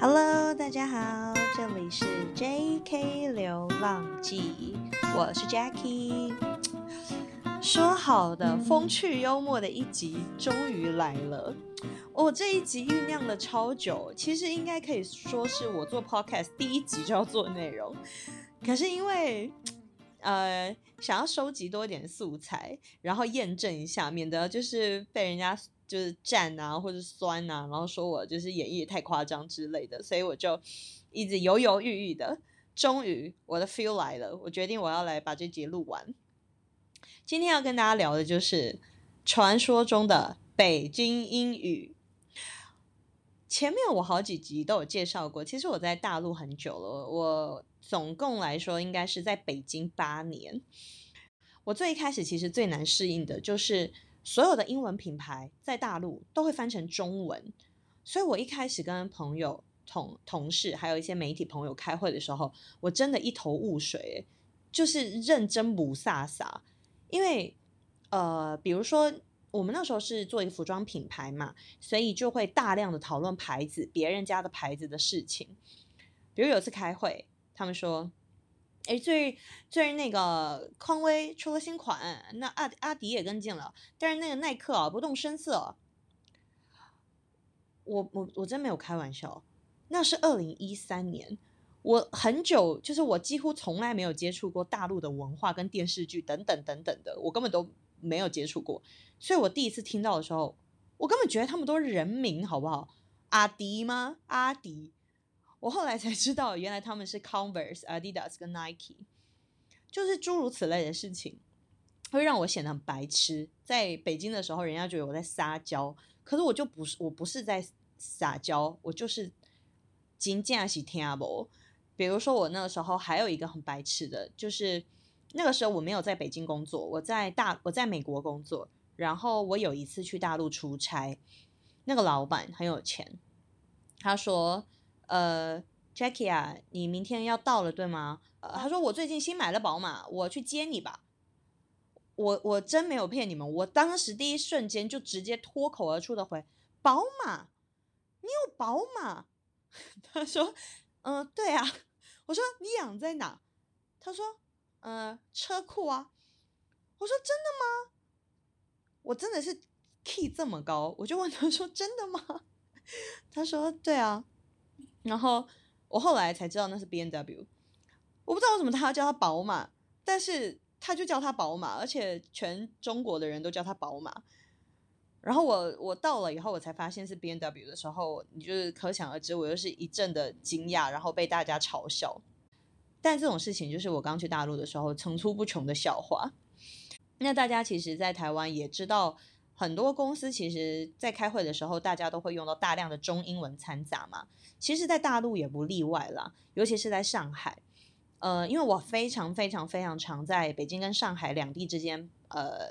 Hello，大家好，这里是 J.K. 流浪记，我是 Jackie。说好的风趣幽默的一集终于来了，我这一集酝酿了超久，其实应该可以说是我做 Podcast 第一集就要做内容，可是因为呃想要收集多一点素材，然后验证一下，免得就是被人家。就是站啊，或者酸啊，然后说我就是演绎太夸张之类的，所以我就一直犹犹豫豫的。终于我的 feel 来了，我决定我要来把这集录完。今天要跟大家聊的就是传说中的北京英语。前面我好几集都有介绍过，其实我在大陆很久了，我总共来说应该是在北京八年。我最一开始其实最难适应的就是。所有的英文品牌在大陆都会翻成中文，所以我一开始跟朋友、同同事还有一些媒体朋友开会的时候，我真的一头雾水，就是认真不飒飒。因为呃，比如说我们那时候是做一个服装品牌嘛，所以就会大量的讨论牌子、别人家的牌子的事情。比如有次开会，他们说。哎，最最那个匡威出了新款，那阿阿迪也跟进了，但是那个耐克啊不动声色。我我我真没有开玩笑，那是二零一三年，我很久就是我几乎从来没有接触过大陆的文化跟电视剧等等等等的，我根本都没有接触过，所以我第一次听到的时候，我根本觉得他们都是人名，好不好？阿迪吗？阿迪。我后来才知道，原来他们是 Converse、Adidas 跟 Nike，就是诸如此类的事情，会让我显得很白痴。在北京的时候，人家觉得我在撒娇，可是我就不是，我不是在撒娇，我就是金价是听不。比如说，我那个时候还有一个很白痴的，就是那个时候我没有在北京工作，我在大我在美国工作，然后我有一次去大陆出差，那个老板很有钱，他说。呃，Jackie 啊，你明天要到了对吗？呃，他说我最近新买了宝马，我去接你吧。我我真没有骗你们，我当时第一瞬间就直接脱口而出的回：宝马？你有宝马？他说：嗯，对啊。我说你养在哪？他说：呃，车库啊。我说真的吗？我真的是 key 这么高，我就问他说真的吗？他说对啊。然后我后来才知道那是 B N W，我不知道为什么他要叫他宝马，但是他就叫他宝马，而且全中国的人都叫他宝马。然后我我到了以后，我才发现是 B N W 的时候，你就是可想而知，我又是一阵的惊讶，然后被大家嘲笑。但这种事情就是我刚去大陆的时候层出不穷的笑话。那大家其实，在台湾也知道。很多公司其实，在开会的时候，大家都会用到大量的中英文掺杂嘛。其实，在大陆也不例外啦，尤其是在上海。呃，因为我非常非常非常常在北京跟上海两地之间，呃，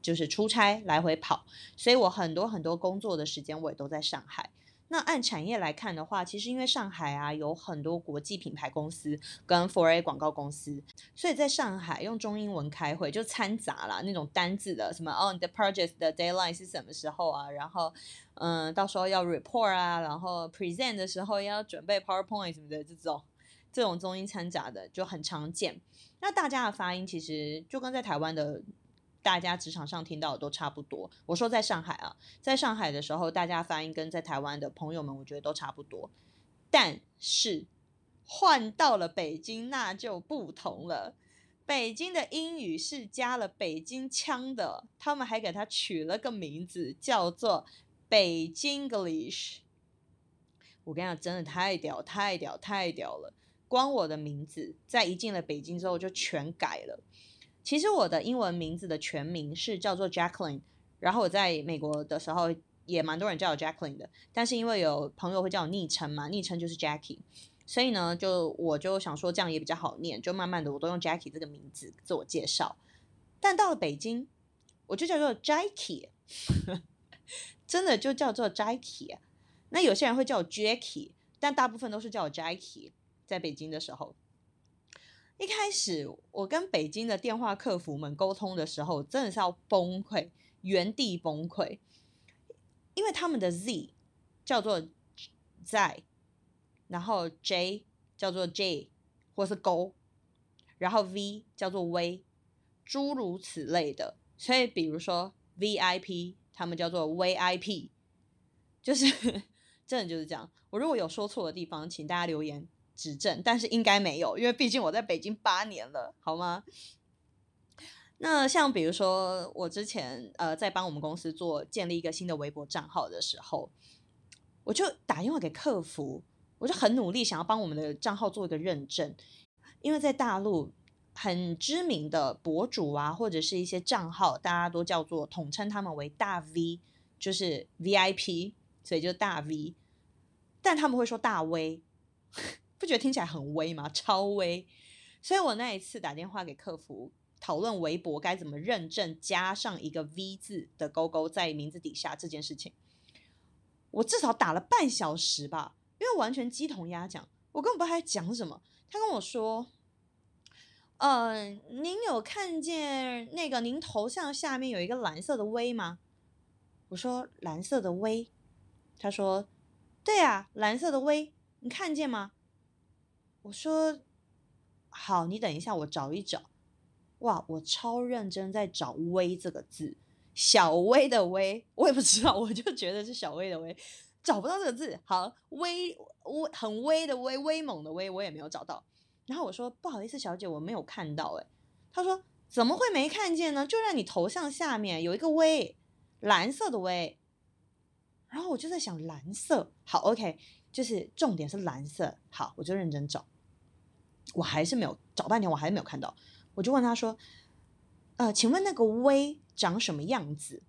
就是出差来回跑，所以我很多很多工作的时间我也都在上海。那按产业来看的话，其实因为上海啊有很多国际品牌公司跟 For A 广告公司，所以在上海用中英文开会就掺杂了那种单字的什么哦，你的 project 的 deadline 是什么时候啊？然后嗯，到时候要 report 啊，然后 present 的时候要准备 PowerPoint 什么的这种这种中英掺杂的就很常见。那大家的发音其实就跟在台湾的。大家职场上听到的都差不多。我说在上海啊，在上海的时候，大家发音跟在台湾的朋友们，我觉得都差不多。但是换到了北京，那就不同了。北京的英语是加了北京腔的，他们还给它取了个名字，叫做北京 English。我跟你讲，真的太屌，太屌，太屌了！光我的名字，在一进了北京之后，就全改了。其实我的英文名字的全名是叫做 Jacqueline，然后我在美国的时候也蛮多人叫我 Jacqueline 的，但是因为有朋友会叫我昵称嘛，昵称就是 Jackie，所以呢，就我就想说这样也比较好念，就慢慢的我都用 Jackie 这个名字自我介绍。但到了北京，我就叫做 Jackie，真的就叫做 Jackie。那有些人会叫我 Jackie，但大部分都是叫我 Jackie。在北京的时候。一开始我跟北京的电话客服们沟通的时候，真的是要崩溃，原地崩溃，因为他们的 Z 叫做在，然后 J 叫做 J 或是勾，然后 V 叫做 V，诸如此类的。所以比如说 VIP，他们叫做 VIP，就是 真的就是这样。我如果有说错的地方，请大家留言执政，但是应该没有，因为毕竟我在北京八年了，好吗？那像比如说，我之前呃在帮我们公司做建立一个新的微博账号的时候，我就打电话给客服，我就很努力想要帮我们的账号做一个认证，因为在大陆很知名的博主啊，或者是一些账号，大家都叫做统称他们为大 V，就是 VIP，所以就大 V，但他们会说大 V，不觉得听起来很威吗？超威，所以我那一次打电话给客服。讨论微博该怎么认证，加上一个 V 字的勾勾在名字底下这件事情，我至少打了半小时吧，因为完全鸡同鸭讲，我根本不知道他在讲什么。他跟我说：“呃，您有看见那个您头像下面有一个蓝色的 V 吗？”我说：“蓝色的 V。”他说：“对啊，蓝色的 V，你看见吗？”我说：“好，你等一下，我找一找。”哇，我超认真在找“微”这个字，小微的“微”，我也不知道，我就觉得是小微的“微”，找不到这个字。好，微微很微的“微”，威猛的“威”，我也没有找到。然后我说：“不好意思，小姐，我没有看到。”诶他说：“怎么会没看见呢？就在你头像下面有一个‘微’，蓝色的‘微’。”然后我就在想，蓝色好，OK，就是重点是蓝色。好，我就认真找，我还是没有找半天，我还是没有看到。我就问他说：“呃，请问那个 V 长什么样子？”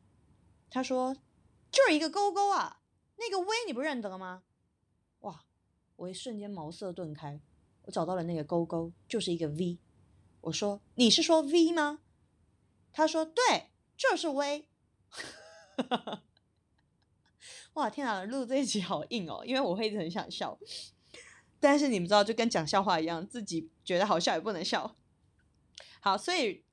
他说：“就是一个勾勾啊，那个 V 你不认得吗？”哇！我一瞬间茅塞顿开，我找到了那个勾勾，就是一个 V。我说：“你是说 V 吗？”他说：“对，就是 V。”哇！天哪，录这一集好硬哦，因为我会一直很想笑，但是你们知道，就跟讲笑话一样，自己觉得好笑也不能笑。好，所以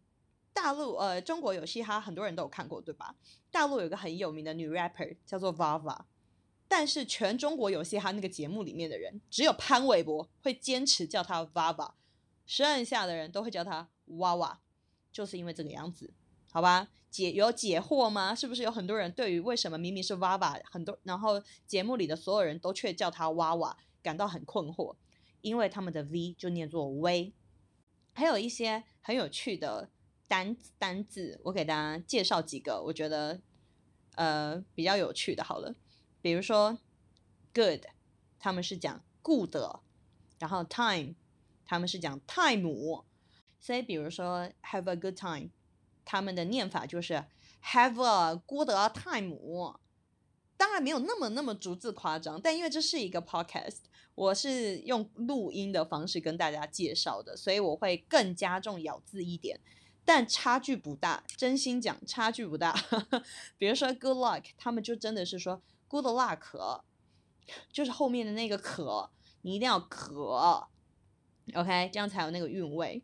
大陆呃，中国有嘻哈，很多人都有看过，对吧？大陆有个很有名的女 rapper 叫做 Vava，但是全中国有嘻哈那个节目里面的人，只有潘玮柏会坚持叫她 Vava，剩下的人都会叫她娃娃，就是因为这个样子，好吧？解有解惑吗？是不是有很多人对于为什么明明是 Vava，很多然后节目里的所有人都却叫她娃娃感到很困惑？因为他们的 V 就念作 V。还有一些很有趣的单单字，我给大家介绍几个，我觉得呃比较有趣的。好了，比如说 good，他们是讲 good，然后 time，他们是讲 time。所以比如说 have a good time，他们的念法就是 have a good time。当然没有那么那么逐字夸张，但因为这是一个 podcast，我是用录音的方式跟大家介绍的，所以我会更加重咬字一点，但差距不大。真心讲，差距不大。比如说 good luck，他们就真的是说 good luck，就是后面的那个可，你一定要可，OK，这样才有那个韵味。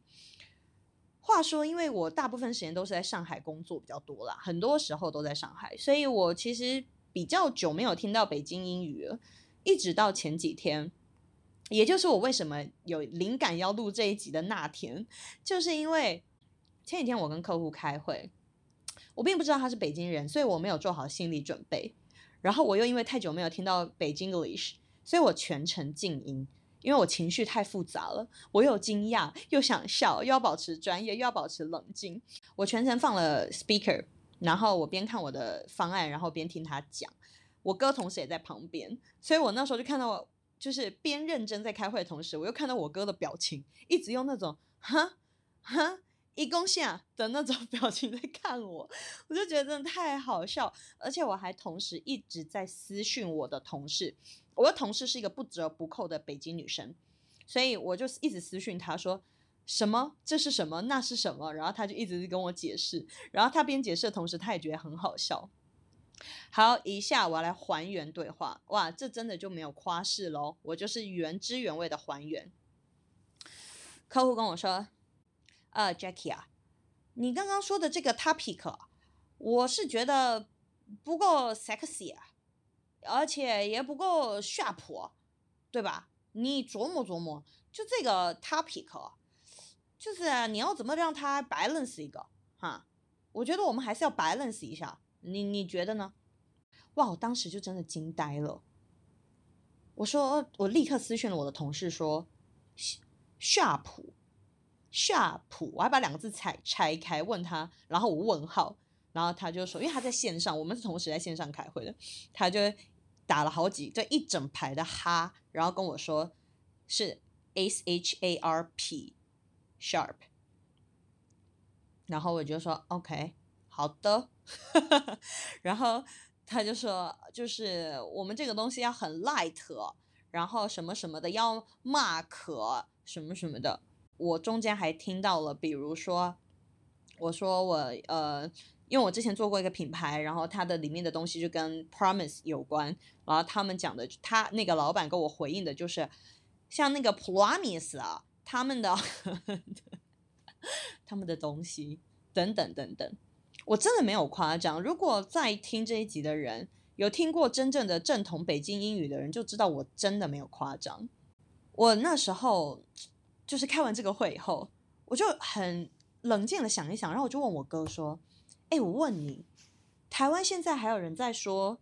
话说，因为我大部分时间都是在上海工作比较多啦，很多时候都在上海，所以我其实。比较久没有听到北京英语了，一直到前几天，也就是我为什么有灵感要录这一集的那天，就是因为前几天我跟客户开会，我并不知道他是北京人，所以我没有做好心理准备，然后我又因为太久没有听到北京 English，所以我全程静音，因为我情绪太复杂了，我又惊讶又想笑，又要保持专业，又要保持冷静，我全程放了 speaker。然后我边看我的方案，然后边听他讲。我哥同时也在旁边，所以我那时候就看到，就是边认真在开会的同时，我又看到我哥的表情，一直用那种哈哈一公下的那种 表情在看我，我就觉得真的太好笑。而且我还同时一直在私讯我的同事，我的同事是一个不折不扣的北京女生，所以我就一直私讯他说。什么？这是什么？那是什么？然后他就一直跟我解释，然后他边解释的同时，他也觉得很好笑。好，以下我要来还原对话。哇，这真的就没有夸饰喽，我就是原汁原味的还原。客户跟我说：“呃，Jackie 啊，你刚刚说的这个 topic，我是觉得不够 sexy 啊，而且也不够 sharp，对吧？你琢磨琢磨，就这个 topic，就是你要怎么让他 balance 一个哈？我觉得我们还是要 balance 一下，你你觉得呢？哇，我当时就真的惊呆了。我说，我立刻私讯了我的同事说，sharp，sharp，我还把两个字拆拆开问他，然后我问号，然后他就说，因为他在线上，我们是同时在线上开会的，他就打了好几，这一整排的哈，然后跟我说是 s h a r p Sharp，然后我就说 OK，好的，然后。他就说，就是我们这个东西要很 light，然后什么什么的要 mark 什么什么的。我中间还听到了，比如说，我说我呃，因为我之前做过一个品牌，然后它的里面的东西就跟 promise 有关，然后他们讲的，他那个老板跟我回应的就是，像那个 promise 啊，他们的他们的东西等等等等。我真的没有夸张。如果在听这一集的人有听过真正的正统北京英语的人，就知道我真的没有夸张。我那时候就是开完这个会以后，我就很冷静的想一想，然后我就问我哥说：“哎，我问你，台湾现在还有人在说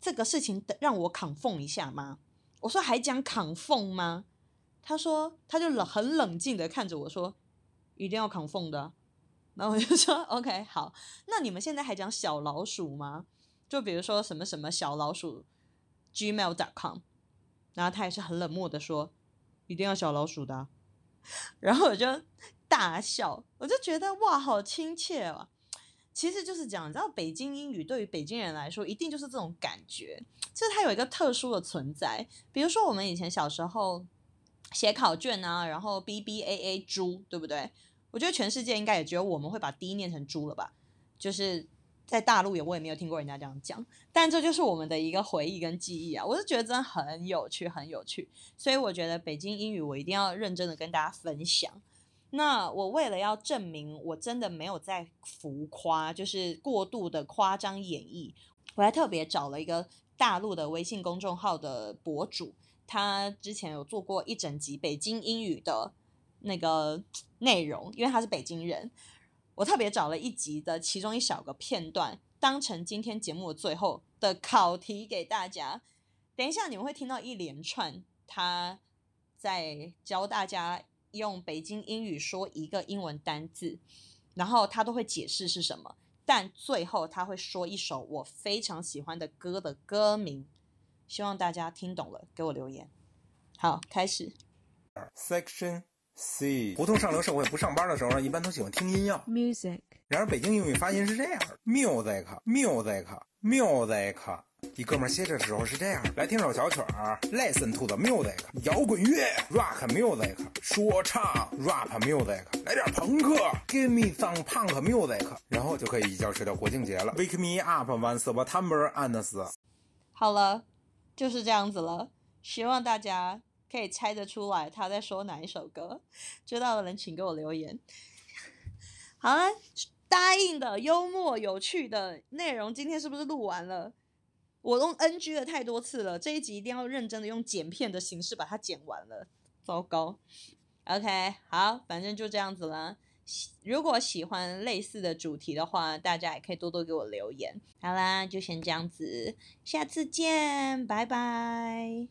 这个事情，让我扛缝一下吗？”我说：“还讲扛缝吗？”他说：“他就冷很冷静的看着我说，一定要扛缝的。”然后我就说 OK 好，那你们现在还讲小老鼠吗？就比如说什么什么小老鼠 gmail.com，然后他也是很冷漠的说，一定要小老鼠的。然后我就大笑，我就觉得哇，好亲切啊！其实就是讲，你知道北京英语对于北京人来说，一定就是这种感觉，就是它有一个特殊的存在。比如说我们以前小时候写考卷啊，然后 B B A A 猪，对不对？我觉得全世界应该也只有我们会把 D 念成猪了吧？就是在大陆也我也没有听过人家这样讲，但这就是我们的一个回忆跟记忆啊！我是觉得真的很有趣，很有趣，所以我觉得北京英语我一定要认真的跟大家分享。那我为了要证明我真的没有在浮夸，就是过度的夸张演绎，我还特别找了一个大陆的微信公众号的博主，他之前有做过一整集北京英语的。那个内容，因为他是北京人，我特别找了一集的其中一小个片段，当成今天节目的最后的考题给大家。等一下你们会听到一连串他在教大家用北京英语说一个英文单字，然后他都会解释是什么，但最后他会说一首我非常喜欢的歌的歌名，希望大家听懂了给我留言。好，开始。Section。C，胡同上流社会不上班的时候呢，一般都喜欢听音乐。Music。然而北京英语发音是这样：music，music，music。一哥们歇着的时候是这样：来听首小曲儿，Listen to the music，摇滚乐，Rock music，说唱，Rap music，来点朋克，Give me some punk music，然后就可以一觉睡到国庆节了。Wake me up once September ends。好了，就是这样子了，希望大家。可以猜得出来他在说哪一首歌，知道的人请给我留言。好了，答应的幽默有趣的内容，今天是不是录完了？我用 NG 了太多次了，这一集一定要认真的用剪片的形式把它剪完了。糟糕，OK，好，反正就这样子了。如果喜欢类似的主题的话，大家也可以多多给我留言。好啦，就先这样子，下次见，拜拜。